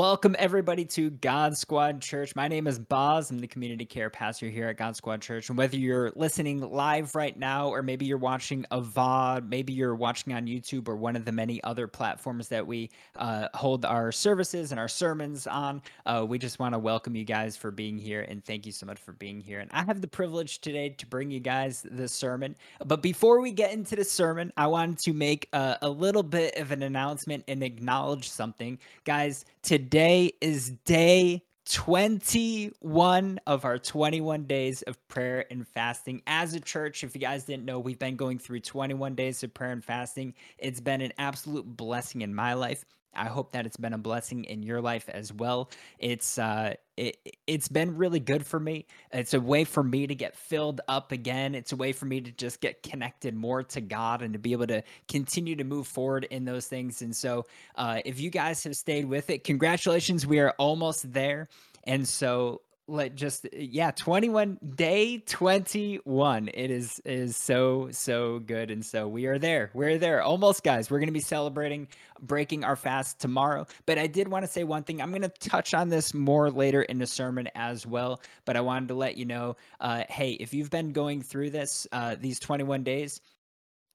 welcome everybody to God Squad Church. My name is Boz. I'm the community care pastor here at God Squad Church. And whether you're listening live right now, or maybe you're watching a VOD, maybe you're watching on YouTube or one of the many other platforms that we uh, hold our services and our sermons on, uh, we just want to welcome you guys for being here and thank you so much for being here. And I have the privilege today to bring you guys this sermon. But before we get into the sermon, I wanted to make a, a little bit of an announcement and acknowledge something. Guys, today is day 21 of our 21 days of prayer and fasting. As a church, if you guys didn't know, we've been going through 21 days of prayer and fasting. It's been an absolute blessing in my life. I hope that it's been a blessing in your life as well. It's uh it it's been really good for me. It's a way for me to get filled up again. It's a way for me to just get connected more to God and to be able to continue to move forward in those things. And so uh if you guys have stayed with it, congratulations. We are almost there. And so let just yeah 21 day 21 it is is so so good and so we are there. We're there. Almost guys. We're going to be celebrating breaking our fast tomorrow. But i did want to say one thing. I'm going to touch on this more later in the sermon as well but i wanted to let you know uh, hey if you've been going through this uh, these 21 days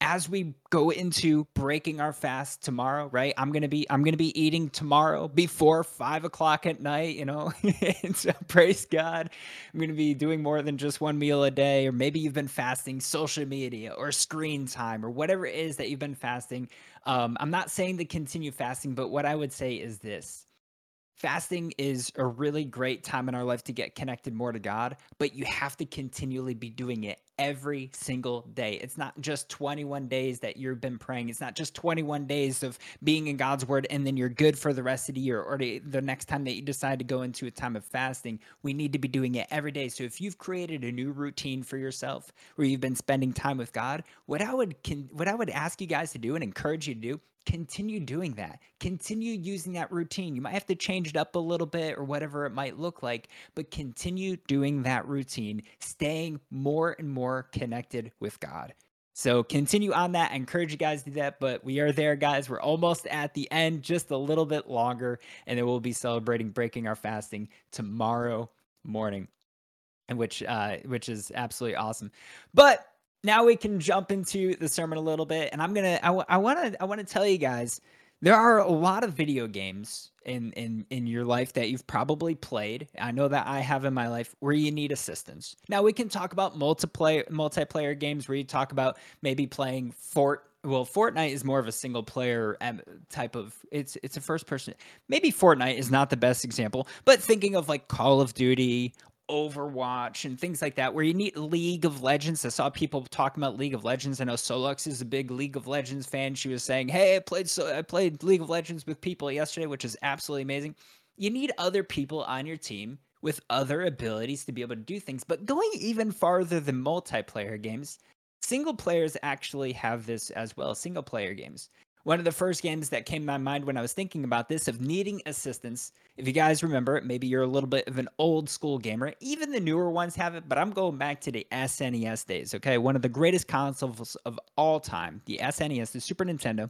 as we go into breaking our fast tomorrow, right? I'm gonna be I'm gonna be eating tomorrow before five o'clock at night, you know. so praise God. I'm gonna be doing more than just one meal a day, or maybe you've been fasting social media or screen time or whatever it is that you've been fasting. Um, I'm not saying to continue fasting, but what I would say is this fasting is a really great time in our life to get connected more to God, but you have to continually be doing it every single day. It's not just 21 days that you've been praying. It's not just 21 days of being in God's word and then you're good for the rest of the year or the, next time that you decide to go into a time of fasting. We need to be doing it every day. So if you've created a new routine for yourself where you've been spending time with God, what I would can, what I would ask you guys to do and encourage you to do continue doing that. Continue using that routine. You might have to change it up a little bit or whatever it might look like, but continue doing that routine, staying more and more connected with God. So continue on that. I encourage you guys to do that, but we are there, guys. We're almost at the end, just a little bit longer, and then we'll be celebrating breaking our fasting tomorrow morning, and which uh, which is absolutely awesome. But now we can jump into the sermon a little bit and i'm gonna i want to i want to tell you guys there are a lot of video games in in in your life that you've probably played. I know that i have in my life where you need assistance. Now we can talk about multiplayer multiplayer games where you talk about maybe playing fort well fortnite is more of a single player um, type of it's it's a first person maybe fortnite is not the best example but thinking of like call of duty Overwatch and things like that, where you need League of Legends. I saw people talking about League of Legends. I know Solux is a big League of Legends fan. She was saying, "Hey, I played so I played League of Legends with people yesterday, which is absolutely amazing." You need other people on your team with other abilities to be able to do things. But going even farther than multiplayer games, single players actually have this as well. Single player games. One of the first games that came to my mind when I was thinking about this of needing assistance. If you guys remember, maybe you're a little bit of an old school gamer. Even the newer ones have it, but I'm going back to the SNES days, okay? One of the greatest consoles of all time, the SNES, the Super Nintendo.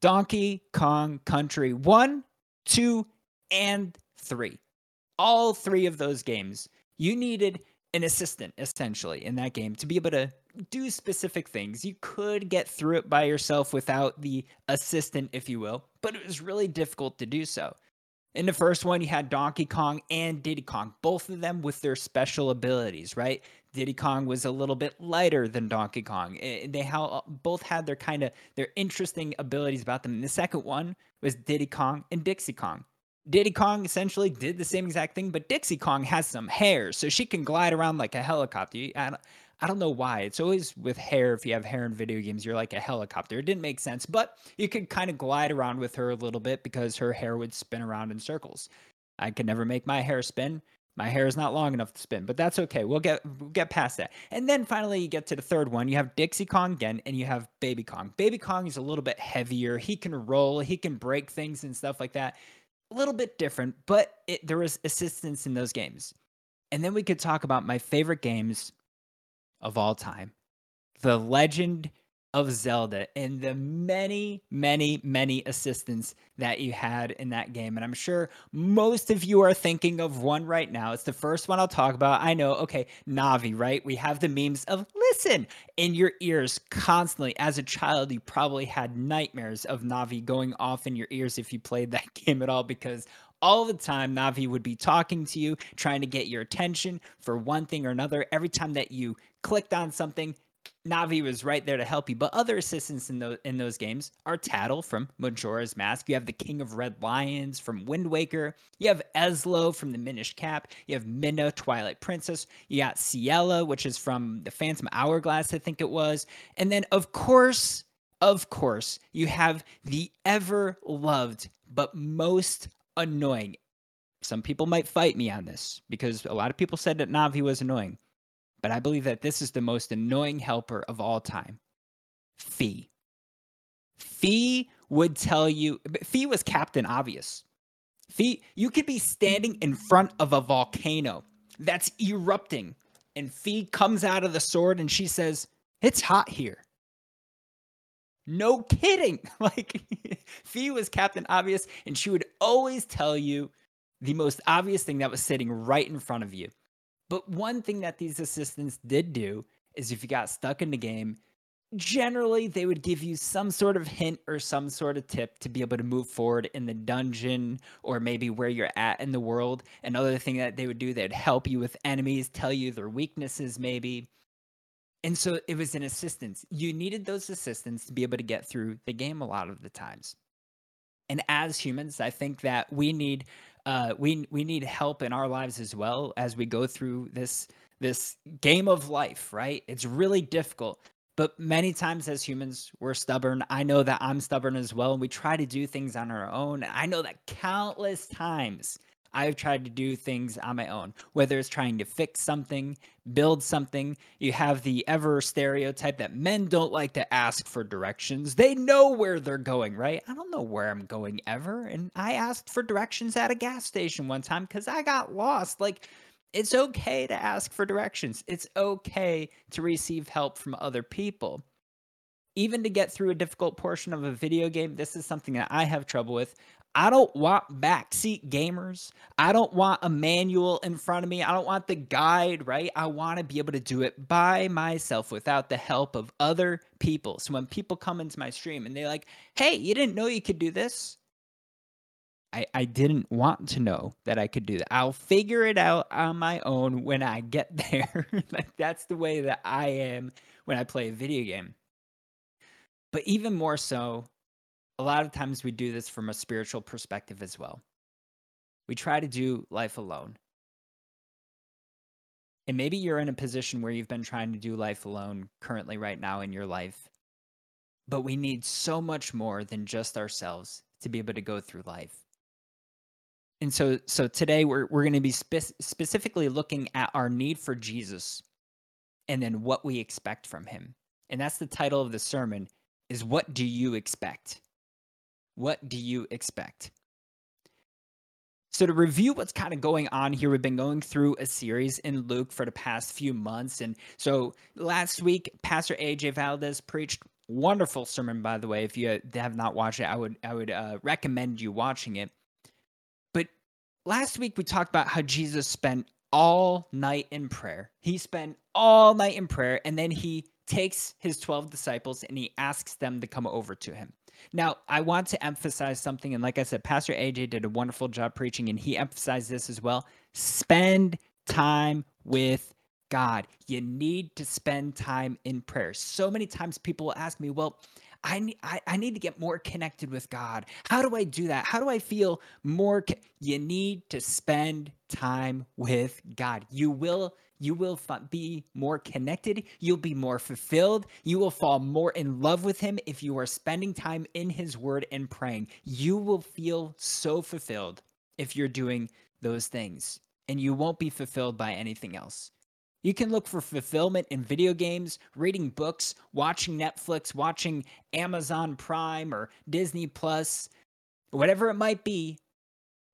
Donkey Kong Country 1, 2, and 3. All three of those games, you needed an assistant essentially in that game to be able to do specific things. You could get through it by yourself without the assistant, if you will, but it was really difficult to do so. In the first one, you had Donkey Kong and Diddy Kong, both of them with their special abilities, right? Diddy Kong was a little bit lighter than Donkey Kong. Eh, they ha- both had their kind of their interesting abilities about them. And the second one was Diddy Kong and Dixie Kong. Diddy Kong essentially did the same exact thing, but Dixie Kong has some hair, so she can glide around like a helicopter. I don't, I don't know why. It's always with hair. If you have hair in video games, you're like a helicopter. It didn't make sense, but you could kind of glide around with her a little bit because her hair would spin around in circles. I could never make my hair spin. My hair is not long enough to spin, but that's okay. We'll get we'll get past that. And then finally, you get to the third one. You have Dixie Kong again, and you have Baby Kong. Baby Kong is a little bit heavier. He can roll. He can break things and stuff like that a little bit different, but it, there was assistance in those games. And then we could talk about my favorite games of all time The Legend of Zelda and the many, many, many assistants that you had in that game. And I'm sure most of you are thinking of one right now. It's the first one I'll talk about. I know, okay, Navi, right? We have the memes of listen in your ears constantly. As a child, you probably had nightmares of Navi going off in your ears if you played that game at all because all the time Navi would be talking to you, trying to get your attention for one thing or another. Every time that you clicked on something, Navi was right there to help you. But other assistants in those in those games are Tatl from Majora's Mask. You have the King of Red Lions from Wind Waker. You have Ezlo from the Minish Cap. You have Midna, Twilight Princess. You got Ciela, which is from the Phantom Hourglass, I think it was. And then of course, of course, you have the ever loved but most annoying. Some people might fight me on this because a lot of people said that Navi was annoying but I believe that this is the most annoying helper of all time. Fi. Fi would tell you, Fi was Captain Obvious. Fi, you could be standing in front of a volcano that's erupting, and Fi comes out of the sword and she says, It's hot here. No kidding. Like, Fi was Captain Obvious, and she would always tell you the most obvious thing that was sitting right in front of you. But one thing that these assistants did do is if you got stuck in the game, generally they would give you some sort of hint or some sort of tip to be able to move forward in the dungeon or maybe where you're at in the world. Another thing that they would do, they'd help you with enemies, tell you their weaknesses maybe. And so it was an assistance. You needed those assistants to be able to get through the game a lot of the times. And as humans, I think that we need uh, we we need help in our lives as well as we go through this this game of life. Right? It's really difficult, but many times as humans, we're stubborn. I know that I'm stubborn as well, and we try to do things on our own. I know that countless times I've tried to do things on my own, whether it's trying to fix something, build something. You have the ever stereotype that men don't like to ask for directions. They know where they're going, right? I don't know where I'm going ever. And I asked for directions at a gas station one time because I got lost. Like, it's okay to ask for directions, it's okay to receive help from other people even to get through a difficult portion of a video game, this is something that I have trouble with. I don't want backseat gamers. I don't want a manual in front of me. I don't want the guide, right? I want to be able to do it by myself without the help of other people. So when people come into my stream and they're like, hey, you didn't know you could do this? I, I didn't want to know that I could do that. I'll figure it out on my own when I get there. like that's the way that I am when I play a video game. But even more so, a lot of times we do this from a spiritual perspective as well. We try to do life alone. And maybe you're in a position where you've been trying to do life alone currently, right now in your life. But we need so much more than just ourselves to be able to go through life. And so, so today we're, we're going to be spe- specifically looking at our need for Jesus and then what we expect from him. And that's the title of the sermon is what do you expect? What do you expect? So, to review what's kind of going on here, we've been going through a series in Luke for the past few months. And so, last week, Pastor AJ Valdez preached wonderful sermon, by the way. If you have not watched it, I would I would uh, recommend you watching it. But last week, we talked about how Jesus spent all night in prayer. He spent all night in prayer, and then he takes his 12 disciples and he asks them to come over to him. Now, I want to emphasize something. And like I said, Pastor AJ did a wonderful job preaching, and he emphasized this as well. Spend time with God. You need to spend time in prayer. So many times people will ask me, well, I need, I, I need to get more connected with God. How do I do that? How do I feel more? Co-? You need to spend time with God. You will you will be more connected. You'll be more fulfilled. You will fall more in love with Him if you are spending time in His Word and praying. You will feel so fulfilled if you're doing those things, and you won't be fulfilled by anything else. You can look for fulfillment in video games, reading books, watching Netflix, watching Amazon Prime or Disney Plus, whatever it might be.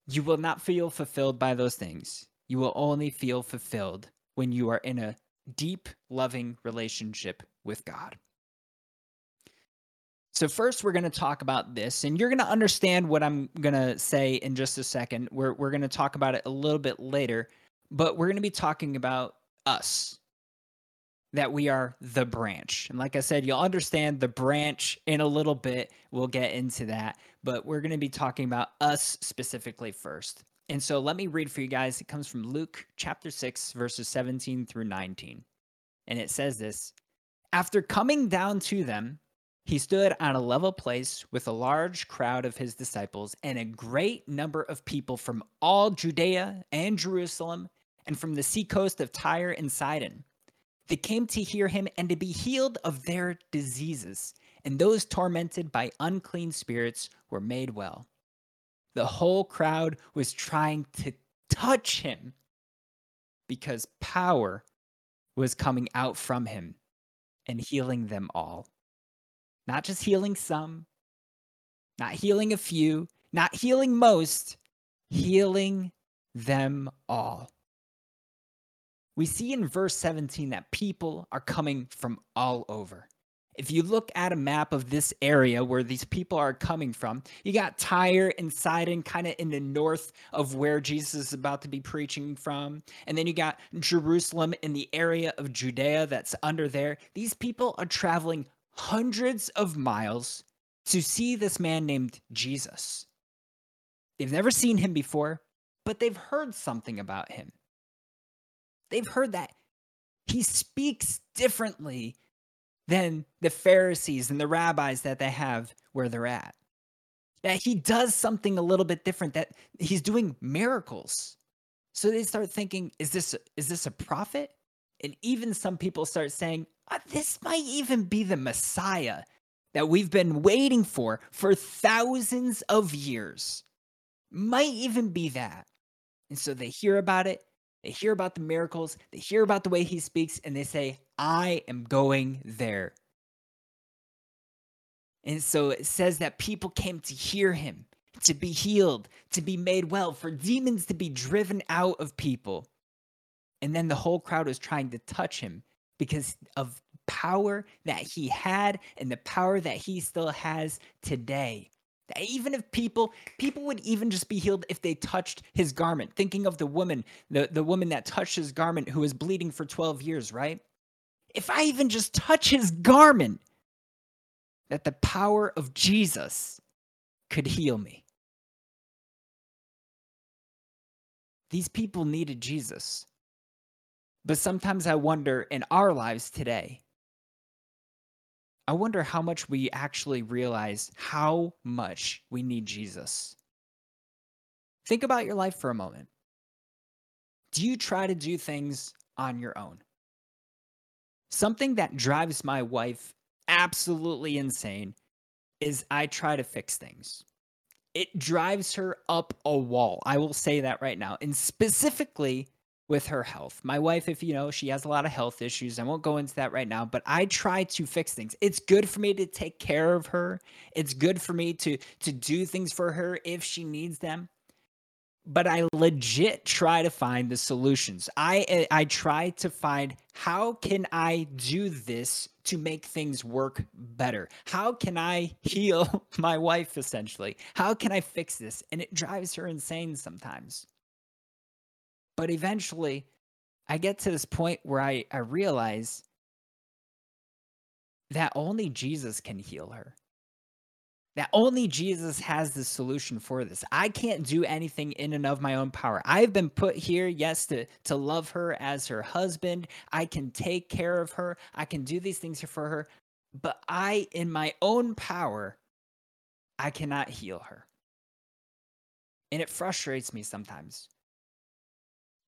You will not feel fulfilled by those things. You will only feel fulfilled when you are in a deep, loving relationship with God. So, first, we're going to talk about this, and you're going to understand what I'm going to say in just a second. We're, we're going to talk about it a little bit later, but we're going to be talking about us, that we are the branch. And like I said, you'll understand the branch in a little bit. We'll get into that, but we're going to be talking about us specifically first. And so, let me read for you guys. It comes from Luke chapter 6, verses 17 through 19. And it says this After coming down to them, he stood on a level place with a large crowd of his disciples and a great number of people from all Judea and Jerusalem and from the seacoast of Tyre and Sidon. They came to hear him and to be healed of their diseases, and those tormented by unclean spirits were made well. The whole crowd was trying to touch him because power was coming out from him and healing them all. Not just healing some, not healing a few, not healing most, healing them all. We see in verse 17 that people are coming from all over. If you look at a map of this area where these people are coming from, you got Tyre and Sidon kind of in the north of where Jesus is about to be preaching from. And then you got Jerusalem in the area of Judea that's under there. These people are traveling hundreds of miles to see this man named Jesus. They've never seen him before, but they've heard something about him. They've heard that he speaks differently than the Pharisees and the rabbis that they have where they're at. That he does something a little bit different, that he's doing miracles. So they start thinking, is this is this a prophet? And even some people start saying, uh, this might even be the Messiah that we've been waiting for for thousands of years. Might even be that. And so they hear about it, they hear about the miracles, they hear about the way he speaks, and they say, I am going there. And so it says that people came to hear him, to be healed, to be made well, for demons to be driven out of people. And then the whole crowd was trying to touch him because of power that he had and the power that he still has today. Even if people people would even just be healed if they touched his garment. Thinking of the woman, the, the woman that touched his garment who was bleeding for 12 years, right? If I even just touch his garment, that the power of Jesus could heal me. These people needed Jesus. But sometimes I wonder in our lives today, I wonder how much we actually realize how much we need Jesus. Think about your life for a moment. Do you try to do things on your own? Something that drives my wife absolutely insane is I try to fix things. It drives her up a wall. I will say that right now. And specifically, with her health. My wife, if you know, she has a lot of health issues. I won't go into that right now, but I try to fix things. It's good for me to take care of her. It's good for me to to do things for her if she needs them. But I legit try to find the solutions. I eh, I try to find how can I do this to make things work better? How can I heal my wife essentially? How can I fix this? And it drives her insane sometimes. But eventually, I get to this point where I, I realize that only Jesus can heal her. That only Jesus has the solution for this. I can't do anything in and of my own power. I've been put here, yes, to, to love her as her husband. I can take care of her. I can do these things for her. But I, in my own power, I cannot heal her. And it frustrates me sometimes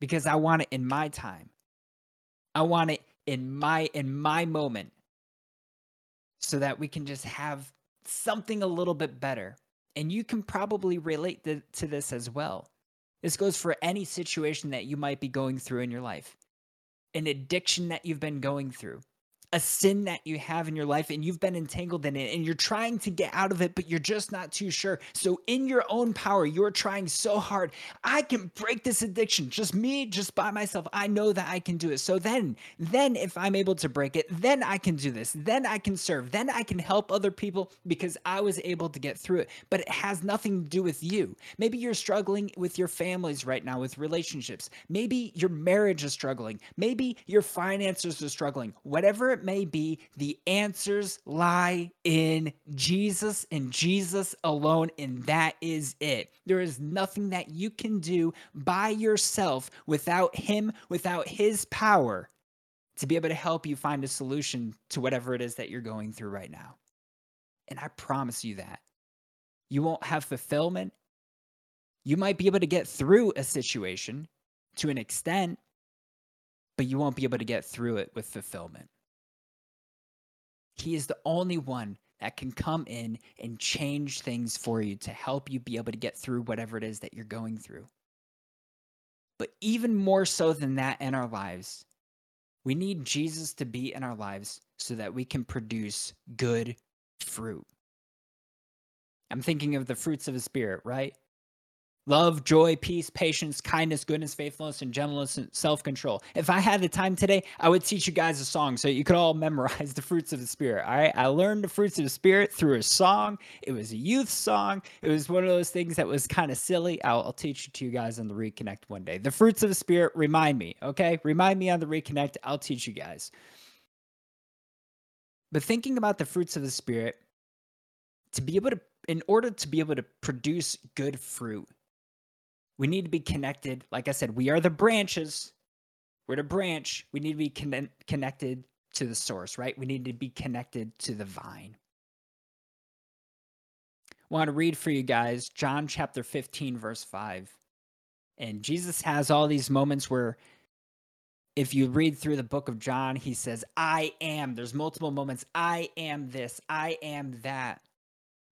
because I want it in my time. I want it in my in my moment so that we can just have something a little bit better. And you can probably relate to, to this as well. This goes for any situation that you might be going through in your life. An addiction that you've been going through, a sin that you have in your life and you've been entangled in it and you're trying to get out of it, but you're just not too sure. So, in your own power, you're trying so hard. I can break this addiction. Just me, just by myself. I know that I can do it. So, then, then if I'm able to break it, then I can do this. Then I can serve. Then I can help other people because I was able to get through it. But it has nothing to do with you. Maybe you're struggling with your families right now, with relationships. Maybe your marriage is struggling. Maybe your finances are struggling. Whatever it may be, the answers lie in Jesus and Jesus alone, and that is it. There is nothing that you can do by yourself without Him, without His power to be able to help you find a solution to whatever it is that you're going through right now. And I promise you that. You won't have fulfillment. You might be able to get through a situation to an extent, but you won't be able to get through it with fulfillment. He is the only one that can come in and change things for you to help you be able to get through whatever it is that you're going through. But even more so than that in our lives, we need Jesus to be in our lives so that we can produce good fruit. I'm thinking of the fruits of the Spirit, right? Love, joy, peace, patience, kindness, goodness, faithfulness, and gentleness and self control. If I had the time today, I would teach you guys a song so you could all memorize the fruits of the Spirit. All right. I learned the fruits of the Spirit through a song. It was a youth song. It was one of those things that was kind of silly. I'll, I'll teach it to you guys on the Reconnect one day. The fruits of the Spirit, remind me. Okay. Remind me on the Reconnect. I'll teach you guys. But thinking about the fruits of the Spirit, to be able to, in order to be able to produce good fruit, we need to be connected. Like I said, we are the branches. We're the branch. We need to be con- connected to the source, right? We need to be connected to the vine. I want to read for you guys John chapter 15, verse 5. And Jesus has all these moments where, if you read through the book of John, he says, I am. There's multiple moments. I am this. I am that.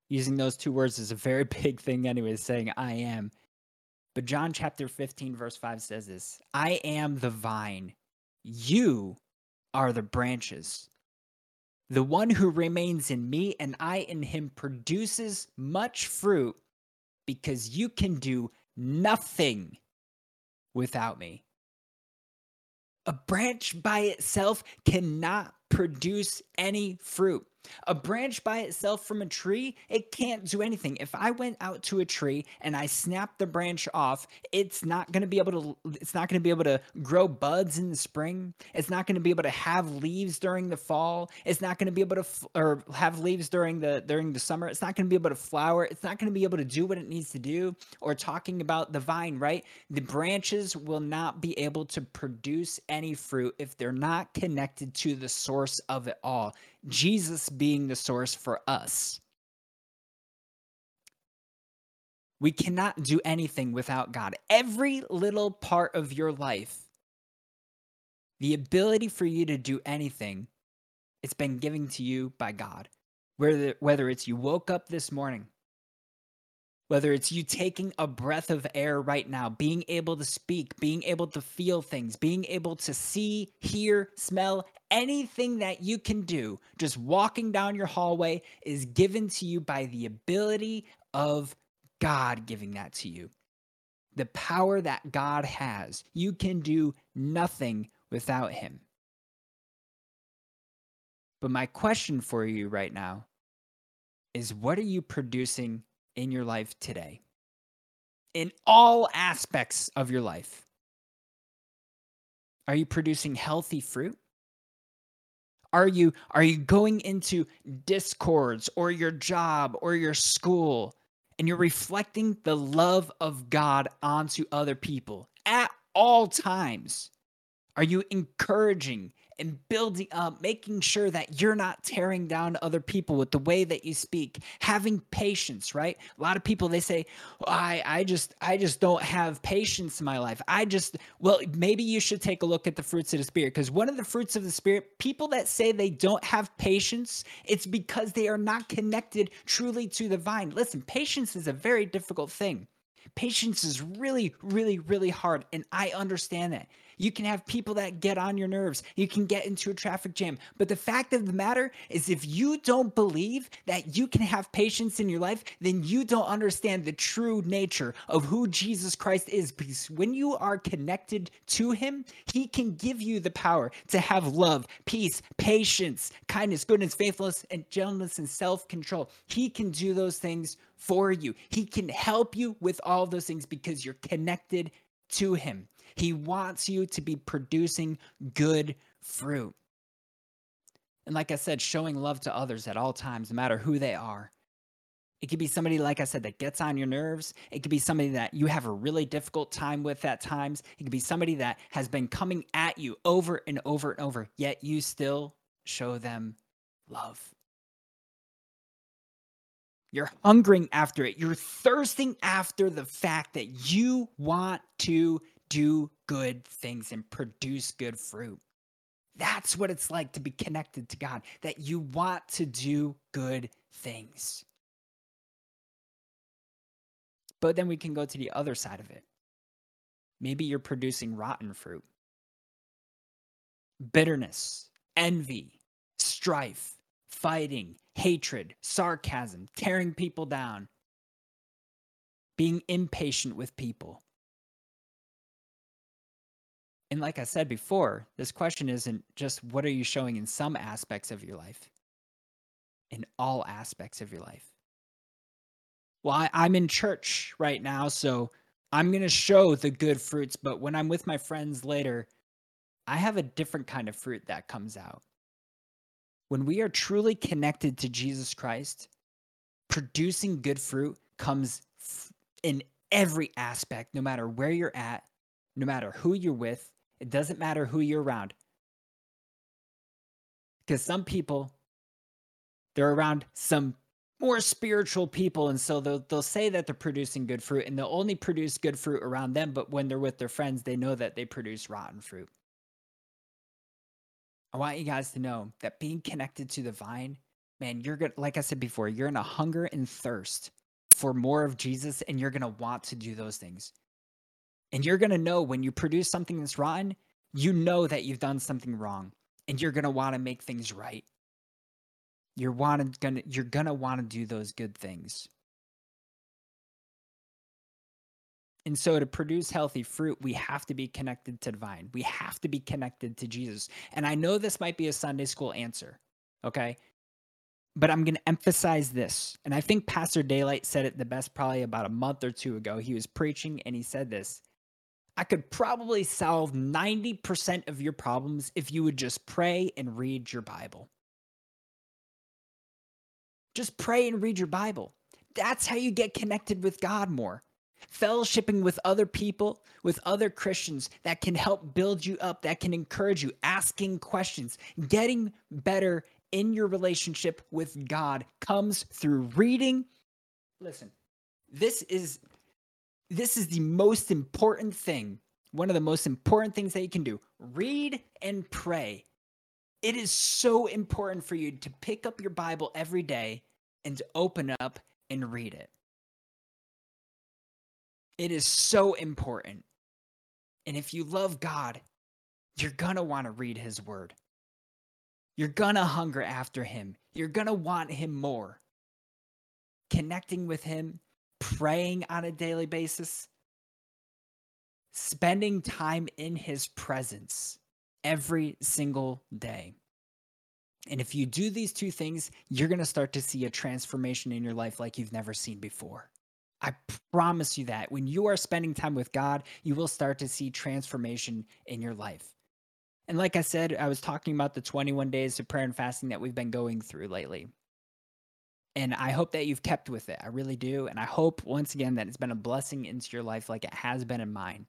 Using those two words is a very big thing, anyway, saying I am. But John chapter 15, verse 5 says this I am the vine, you are the branches. The one who remains in me and I in him produces much fruit because you can do nothing without me. A branch by itself cannot produce any fruit. A branch by itself from a tree, it can't do anything. If I went out to a tree and I snapped the branch off, it's not going to be able to it's not going to be able to grow buds in the spring. It's not going to be able to have leaves during the fall. It's not going to be able to or have leaves during the during the summer. It's not going to be able to flower. It's not going to be able to do what it needs to do. Or talking about the vine, right? The branches will not be able to produce any fruit if they're not connected to the source of it all. Jesus being the source for us. We cannot do anything without God. Every little part of your life, the ability for you to do anything, it's been given to you by God. Whether, whether it's you woke up this morning, whether it's you taking a breath of air right now, being able to speak, being able to feel things, being able to see, hear, smell, anything that you can do, just walking down your hallway is given to you by the ability of God giving that to you. The power that God has. You can do nothing without Him. But my question for you right now is what are you producing in your life today? In all aspects of your life. Are you producing healthy fruit? Are you are you going into discords or your job or your school and you're reflecting the love of God onto other people at all times? Are you encouraging and building up, making sure that you're not tearing down other people with the way that you speak, having patience, right? A lot of people they say, well, I I just I just don't have patience in my life. I just well, maybe you should take a look at the fruits of the spirit because one of the fruits of the spirit, people that say they don't have patience, it's because they are not connected truly to the vine. Listen, patience is a very difficult thing. Patience is really, really, really hard. And I understand that. You can have people that get on your nerves. You can get into a traffic jam. But the fact of the matter is, if you don't believe that you can have patience in your life, then you don't understand the true nature of who Jesus Christ is. Because when you are connected to Him, He can give you the power to have love, peace, patience, kindness, goodness, faithfulness, and gentleness and self control. He can do those things for you. He can help you with all those things because you're connected to Him. He wants you to be producing good fruit. And like I said, showing love to others at all times, no matter who they are. It could be somebody, like I said, that gets on your nerves. It could be somebody that you have a really difficult time with at times. It could be somebody that has been coming at you over and over and over, yet you still show them love. You're hungering after it. You're thirsting after the fact that you want to do good things and produce good fruit. That's what it's like to be connected to God, that you want to do good things. But then we can go to the other side of it. Maybe you're producing rotten fruit bitterness, envy, strife, fighting, hatred, sarcasm, tearing people down, being impatient with people. And like I said before, this question isn't just what are you showing in some aspects of your life, in all aspects of your life. Well, I, am in church right now, so I'm going to show the good fruits, but when I'm with my friends later, I have a different kind of fruit that comes out. When we are truly connected to Jesus Christ, producing good fruit comes in every aspect, no matter where you're at, no matter who you're with, it doesn't matter who you're around. Because some people, they're around some more spiritual people. And so they'll, they'll say that they're producing good fruit and they'll only produce good fruit around them. But when they're with their friends, they know that they produce rotten fruit. I want you guys to know that being connected to the vine, man, you're going to, like I said before, you're going to hunger and thirst for more of Jesus and you're going to want to do those things. And you're going to know when you produce something that's rotten, you know that you've done something wrong and you're going to want to make things right. You're want gonna you're going to want to do those good things. And so to produce healthy fruit, we have to be connected to divine. We have to be connected to Jesus. And I know this might be a Sunday school answer, okay? But I'm going to emphasize this. And I think Pastor Daylight said it the best probably about a month or two ago. He was preaching and he said this. I could probably solve 90% of your problems if you would just pray and read your Bible. Just pray and read your Bible. That's how you get connected with God more. Fellowshipping with other people, with other Christians that can help build you up, that can encourage you, asking questions, getting better in your relationship with God comes through reading. Listen, this is this is the most important thing, one of the most important things that you can do. Read and pray. It is so important for you to pick up your Bible every day and to open up and read it. It is so important. And if you love God, you're going to want to read his word. You're going to hunger after him. You're going to want him more. Connecting with him praying on a daily basis, spending time in his presence every single day. And if you do these two things, you're going to start to see a transformation in your life like you've never seen before. I promise you that when you are spending time with God, you will start to see transformation in your life. And like I said, I was talking about the 21 days of prayer and fasting that we've been going through lately. And I hope that you've kept with it. I really do. And I hope, once again, that it's been a blessing into your life like it has been in mine.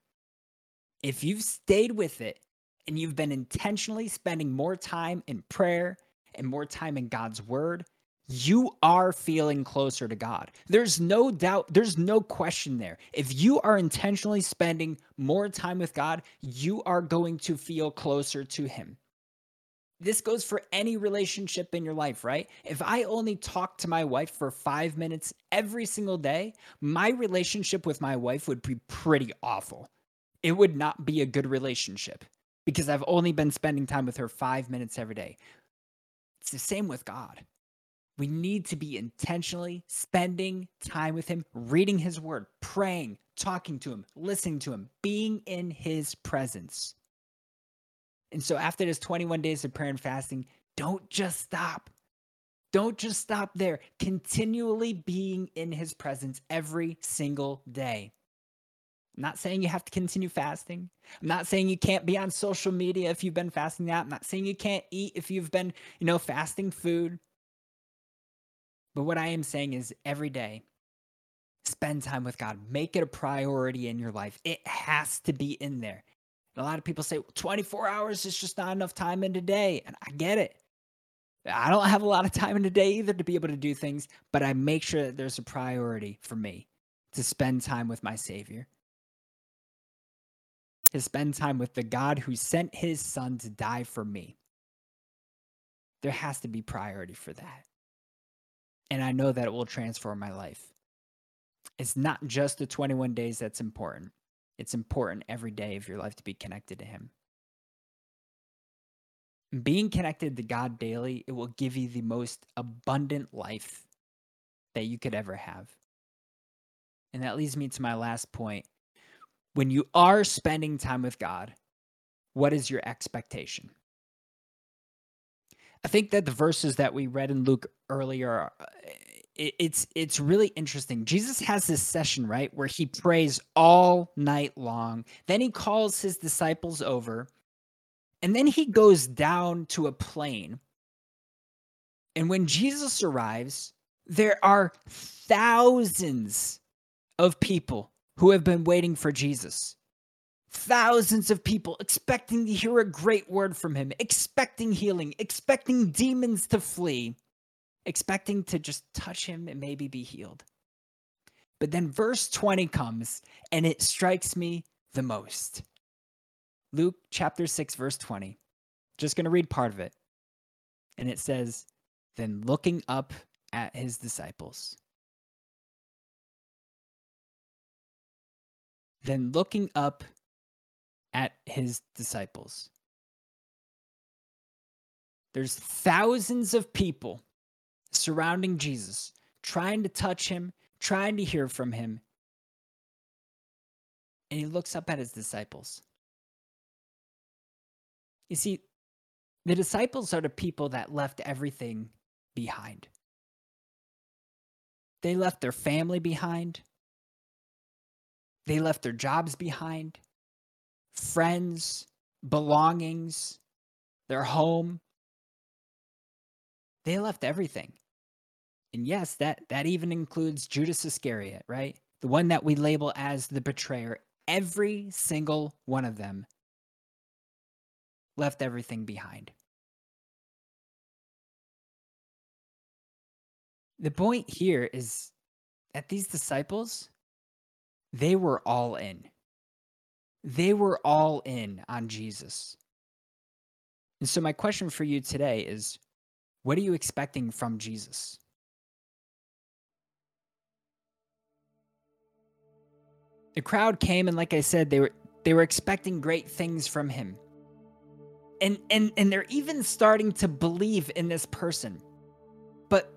If you've stayed with it and you've been intentionally spending more time in prayer and more time in God's word, you are feeling closer to God. There's no doubt, there's no question there. If you are intentionally spending more time with God, you are going to feel closer to Him this goes for any relationship in your life, right? If I only talk to my wife for five minutes every single day, my relationship with my wife would be pretty awful. it would not be a good relationship because I've only been spending time with her five minutes every day. It's the same with God. We need to be intentionally spending time with Him, reading His Word, praying, talking to Him, listening to Him, being in His presence. And so after this 21 days of prayer and fasting, don't just stop. Don't just stop there. Continually being in His presence every single day. I'm not saying you have to continue fasting. I'm not saying you can't be on social media if you've been fasting that. I'm not saying you can't eat if you've been, you know, fasting food. But what I am saying is every day, spend time with God. Make it a priority in your life. It has to be in there. And a lot of people say 24 hours is just not enough time in a day. And I get it. I don't have a lot of time in a day either to be able to do things, but I make sure that there's a priority for me to spend time with my Savior to spend time with the God who sent his son to die for me. There has to be priority for that. And I know that it will transform my life. It's not just the 21 days that's important, it's important every day of your life to be connected to him. Being connected to God daily, it will give you the most abundant life that you could ever have. And that leads me to my last point when you are spending time with God, what is your expectation? I think that the verses that we read in Luke earlier, uh, it's it's really interesting. Jesus has this session right where he prays all night long. Then he calls his disciples over, and then he goes down to a plain. And when Jesus arrives, there are thousands of people who have been waiting for Jesus. Thousands of people expecting to hear a great word from him, expecting healing, expecting demons to flee, expecting to just touch him and maybe be healed. But then verse 20 comes and it strikes me the most. Luke chapter 6, verse 20. Just going to read part of it. And it says, Then looking up at his disciples, then looking up at his disciples. There's thousands of people surrounding Jesus, trying to touch him, trying to hear from him. And he looks up at his disciples. You see, the disciples are the people that left everything behind. They left their family behind. They left their jobs behind, friends, belongings, their home. They left everything. And yes, that, that even includes Judas Iscariot, right? The one that we label as the betrayer. Every single one of them left everything behind. The point here is that these disciples, they were all in. They were all in on Jesus. And so, my question for you today is what are you expecting from Jesus? The crowd came and like I said they were they were expecting great things from him. And and and they're even starting to believe in this person. But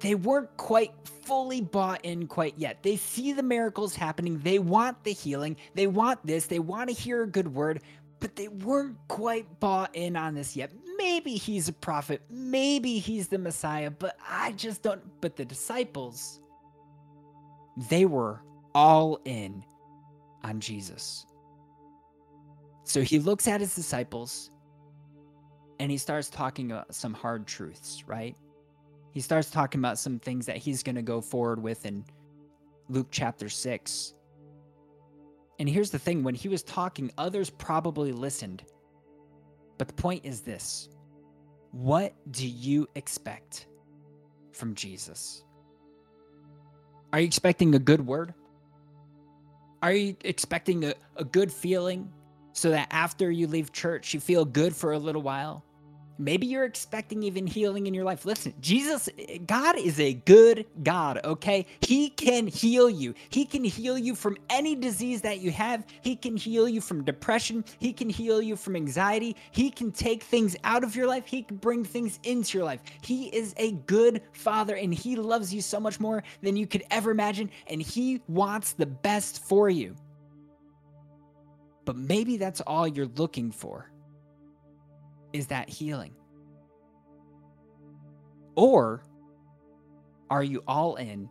they weren't quite fully bought in quite yet. They see the miracles happening, they want the healing, they want this, they want to hear a good word, but they weren't quite bought in on this yet. Maybe he's a prophet, maybe he's the Messiah, but I just don't. But the disciples, they were all in on Jesus. So he looks at his disciples and he starts talking about some hard truths, right? he starts talking about some things that he's going to go forward with in Luke chapter 6. And here's the thing when he was talking, others probably listened. But the point is this what do you expect from Jesus? Are you expecting a good word? Are you expecting a, a good feeling so that after you leave church, you feel good for a little while? Maybe you're expecting even healing in your life. Listen, Jesus, God is a good God, okay? He can heal you. He can heal you from any disease that you have. He can heal you from depression. He can heal you from anxiety. He can take things out of your life. He can bring things into your life. He is a good father and he loves you so much more than you could ever imagine. And he wants the best for you. But maybe that's all you're looking for is that healing? Or are you all in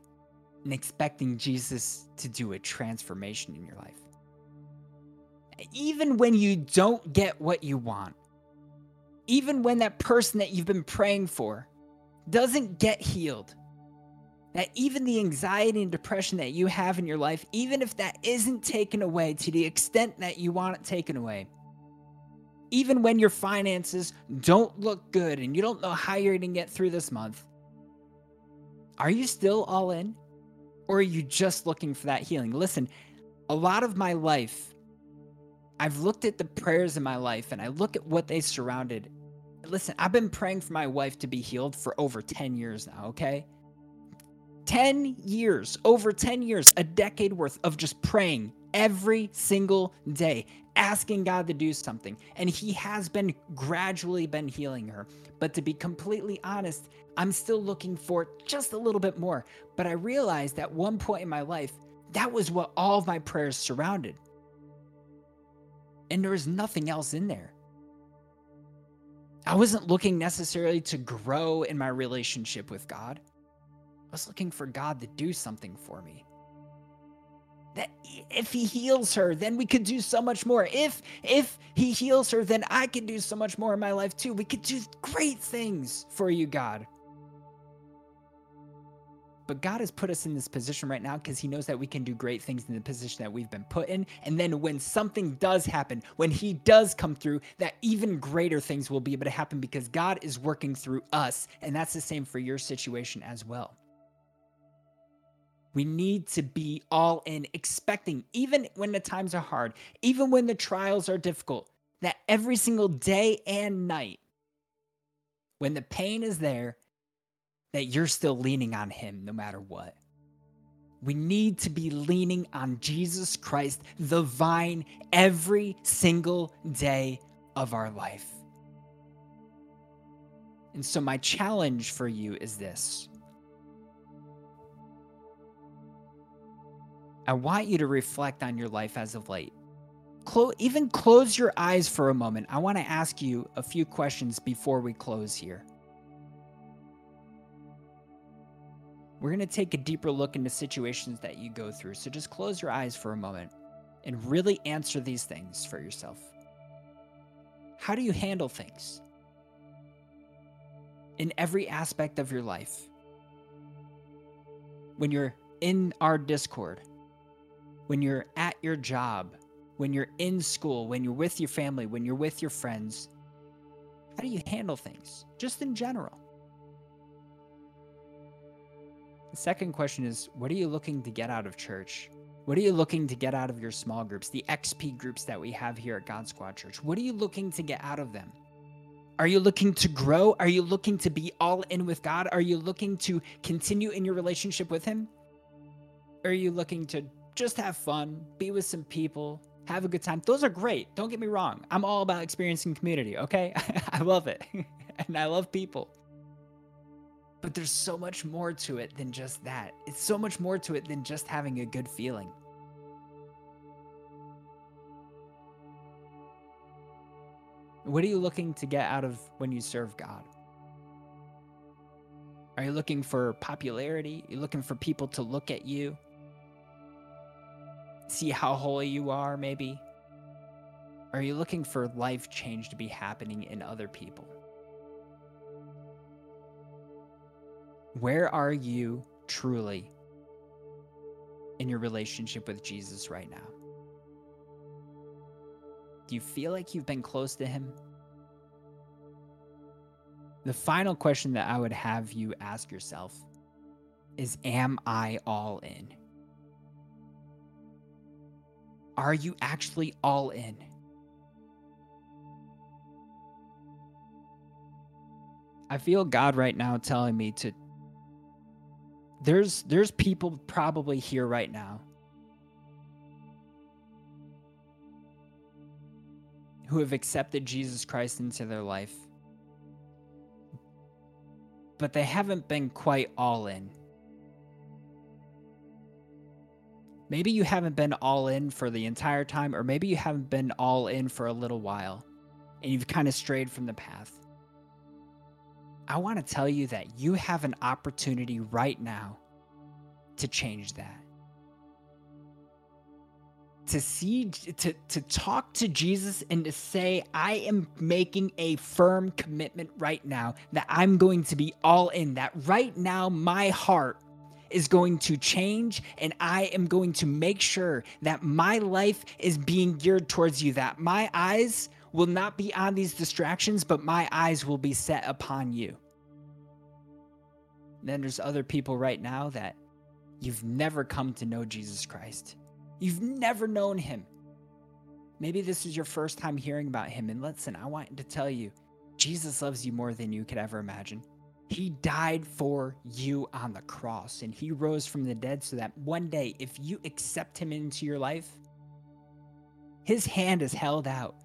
and expecting Jesus to do a transformation in your life? Even when you don't get what you want, even when that person that you've been praying for doesn't get healed, that even the anxiety and depression that you have in your life, even if that isn't taken away to the extent that you want it taken away, even when your finances don't look good and you don't know how you're going to get through this month, are you still all in? Or are you just looking for that healing? Listen, a lot of my life, I've looked at the prayers in my life and I look at what they surrounded. Listen, I've been praying for my wife to be healed for over 10 years now, okay? 10 years, over 10 years, a decade worth of just praying every single day asking God to do something. And he has been gradually been healing her. But to be completely honest, I'm still looking for just a little bit more. But I realized at one point in my life, that was what all of my prayers surrounded. And there was nothing else in there. I wasn't looking necessarily to grow in my relationship with God. I was looking for God to do something for me that if he heals her then we could do so much more if if he heals her then i could do so much more in my life too we could do great things for you god but God has put us in this position right now because He knows that we can do great things in the position that we've been put in. And then when something does happen, when He does come through, that even greater things will be able to happen because God is working through us. And that's the same for your situation as well. We need to be all in, expecting, even when the times are hard, even when the trials are difficult, that every single day and night, when the pain is there, that you're still leaning on Him no matter what. We need to be leaning on Jesus Christ, the vine, every single day of our life. And so, my challenge for you is this I want you to reflect on your life as of late. Even close your eyes for a moment. I want to ask you a few questions before we close here. We're going to take a deeper look into situations that you go through. So just close your eyes for a moment and really answer these things for yourself. How do you handle things in every aspect of your life? When you're in our Discord, when you're at your job, when you're in school, when you're with your family, when you're with your friends? How do you handle things, just in general? The second question is what are you looking to get out of church? What are you looking to get out of your small groups, the XP groups that we have here at God Squad Church? What are you looking to get out of them? Are you looking to grow? Are you looking to be all in with God? Are you looking to continue in your relationship with Him? Or are you looking to just have fun, be with some people, have a good time. Those are great. Don't get me wrong. I'm all about experiencing community, okay? I love it. and I love people. But there's so much more to it than just that. It's so much more to it than just having a good feeling. What are you looking to get out of when you serve God? Are you looking for popularity? Are you looking for people to look at you? See how holy you are, maybe? Are you looking for life change to be happening in other people? Where are you truly in your relationship with Jesus right now? Do you feel like you've been close to Him? The final question that I would have you ask yourself is Am I all in? Are you actually all in? I feel God right now telling me to there's there's people probably here right now who have accepted Jesus Christ into their life but they haven't been quite all in. Maybe you haven't been all in for the entire time, or maybe you haven't been all in for a little while and you've kind of strayed from the path. I want to tell you that you have an opportunity right now to change that. To see, to, to talk to Jesus and to say, I am making a firm commitment right now that I'm going to be all in, that right now my heart is going to change and I am going to make sure that my life is being geared towards you, that my eyes will not be on these distractions, but my eyes will be set upon you. And then there's other people right now that you've never come to know Jesus Christ. You've never known him. Maybe this is your first time hearing about him. And listen, I want to tell you, Jesus loves you more than you could ever imagine. He died for you on the cross and he rose from the dead so that one day, if you accept him into your life, his hand is held out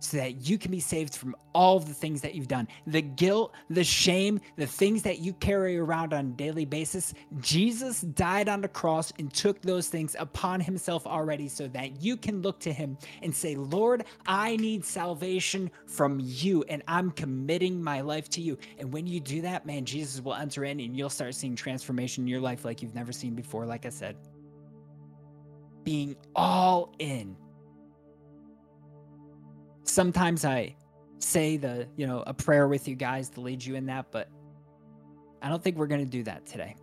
so that you can be saved from all of the things that you've done the guilt, the shame, the things that you carry around on a daily basis. Jesus died on the cross and took those things upon himself already so that you can look to him and say, Lord, I need salvation from you and I'm committing my life to you. And when you do that, man, Jesus will enter in and you'll start seeing transformation in your life like you've never seen before, like I said. Being all in sometimes I say the, you know, a prayer with you guys to lead you in that, but I don't think we're going to do that today.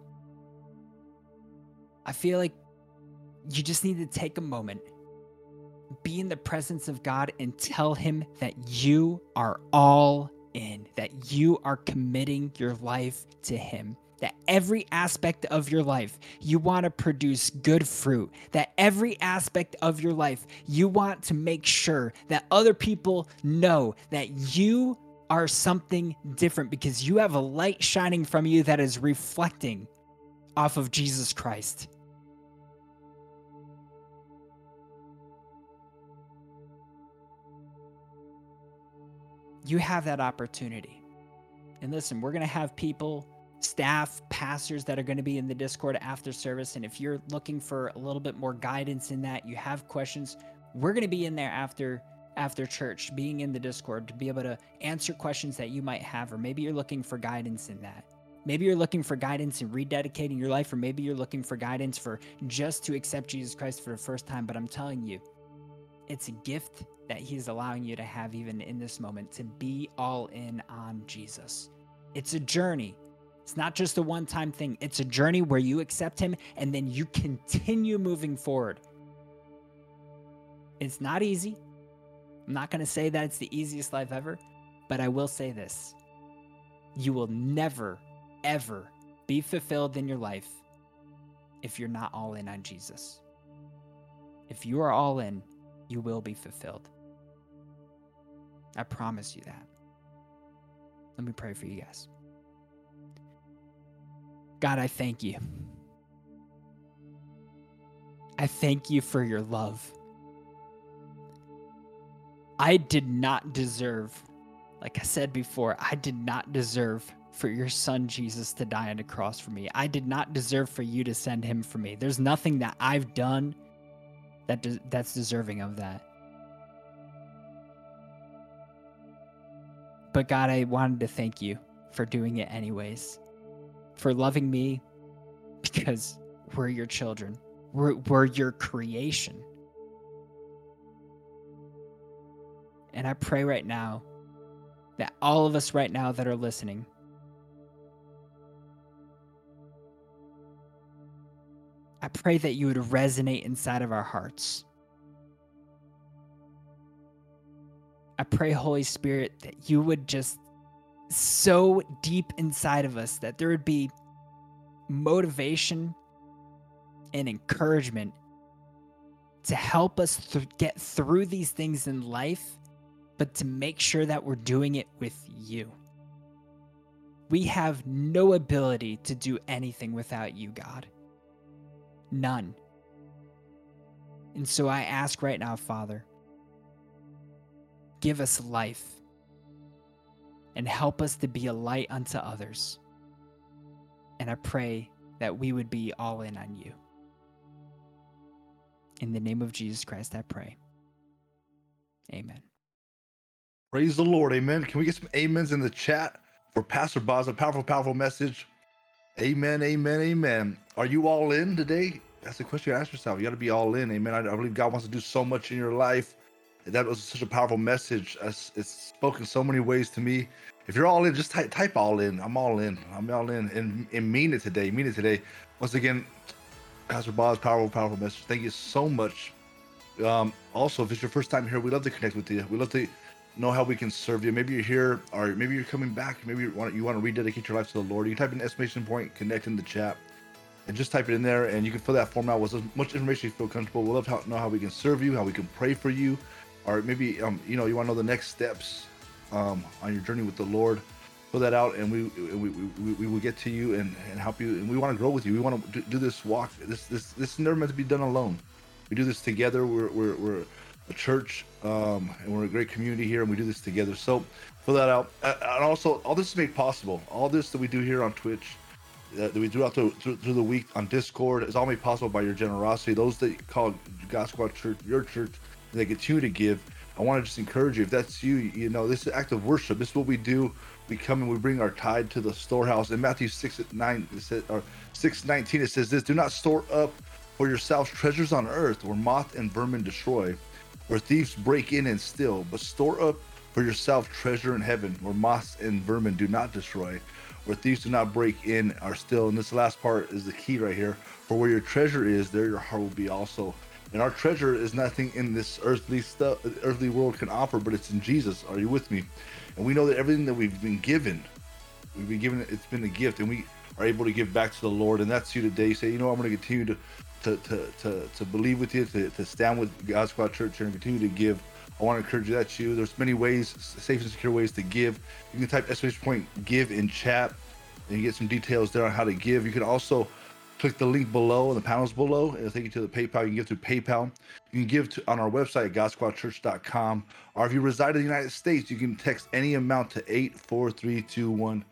I feel like you just need to take a moment, be in the presence of God, and tell Him that you are all in, that you are committing your life to Him that every aspect of your life you want to produce good fruit, that every aspect of your life you want to make sure that other people know that you are something different because you have a light shining from you that is reflecting off of Jesus Christ. You have that opportunity. And listen, we're going to have people staff, pastors that are going to be in the Discord after service. And if you're looking for a little bit more guidance in that, you have questions, we're going to be in there after after church, being in the Discord to be able to answer questions that you might have, or maybe you're looking for guidance in that. Maybe you're looking for guidance in rededicating your life, or maybe you're looking for guidance for just to accept Jesus Christ for the first time. But I'm telling you, it's a gift that He's allowing you to have even in this moment to be all in on Jesus. It's a journey. It's not just a one time thing, it's a journey where you accept Him and then you continue moving forward. It's not easy. I'm not going to say that it's the easiest life ever, but I will say this you will never, ever be fulfilled in your life if you're not all in on Jesus. If you are all in, you will be fulfilled. I promise you that. Let me pray for you guys. God, I thank you. I thank you for your love. I did not deserve, like I said before, I did not deserve for your son Jesus to die on the cross for me. I did not deserve for you to send him for me. There's nothing that I've done that de- that's deserving of that. But God, I wanted to thank you for doing it anyways for loving me because we're your children. We're, we're your creation. And I pray right now that all of us right now that are listening, I pray that you would resonate inside of our hearts. I pray, Holy Spirit, that you would just so deep inside of us that there would be motivation and encouragement to help us th- get through these things in life, but to make sure that we're doing it with you. We have no ability to do anything without you, God. None. And so I ask right now, Father, give us life and help us to be a light unto others. And I pray that we would be all in on you. In the name of Jesus Christ, I pray. Amen. Praise the Lord. Amen. Can we get some amens in the chat for Pastor Boz? A powerful, powerful message. Amen. Amen. Amen. Are you all in today? That's the question you ask yourself. You got to be all in. Amen. I, I, believe God wants to do so much in your life. That was such a powerful message. It's, spoken so many ways to me. If you're all in, just type, type all in. I'm all in. I'm all in. And, and mean it today. Mean it today. Once again, Pastor Boz, powerful, powerful message. Thank you so much. Um, also, if it's your first time here, we love to connect with you. We love to know how we can serve you. Maybe you're here, or maybe you're coming back. Maybe you want you want to rededicate your life to the Lord. You type in estimation point, connect in the chat, and just type it in there, and you can fill that form out with as much information you feel comfortable. We'll love to know how we can serve you, how we can pray for you, or maybe um, you know you want to know the next steps um, on your journey with the Lord fill that out and we we, we, we will get to you and, and help you and we want to grow with you. We want to do this walk. This this this is never meant to be done alone. We do this together. We're we're, we're a church um, and we're a great community here and we do this together. So fill that out. And also all this is made possible. All this that we do here on twitch that we do out through, through, through the week on discord is all made possible by your generosity. Those that call god squad church your church they continue to give i want to just encourage you if that's you you know this is act of worship this is what we do we come and we bring our tithe to the storehouse. In Matthew 6 9 it says or 6 19 it says this do not store up for yourselves treasures on earth where moth and vermin destroy, where thieves break in and steal, but store up for yourself treasure in heaven where moths and vermin do not destroy, where thieves do not break in or steal. And this last part is the key right here. For where your treasure is, there your heart will be also. And our treasure is nothing in this earthly stuff, earthly world can offer, but it's in Jesus. Are you with me? And we know that everything that we've been given, we've been given, it's been a gift, and we are able to give back to the Lord. And that's you today. Say, you know, I'm going to continue to to, to, to, to believe with you, to, to stand with God Squad Church and continue to give. I want to encourage you that's you. There's many ways, safe and secure ways to give. You can type exclamation point give in chat and you get some details there on how to give. You can also click the link below in the panels below. It'll take you to the PayPal. You can give through PayPal. You can give to, on our website godsquadchurch.com. Or if you reside in the United States, you can text any amount to 84321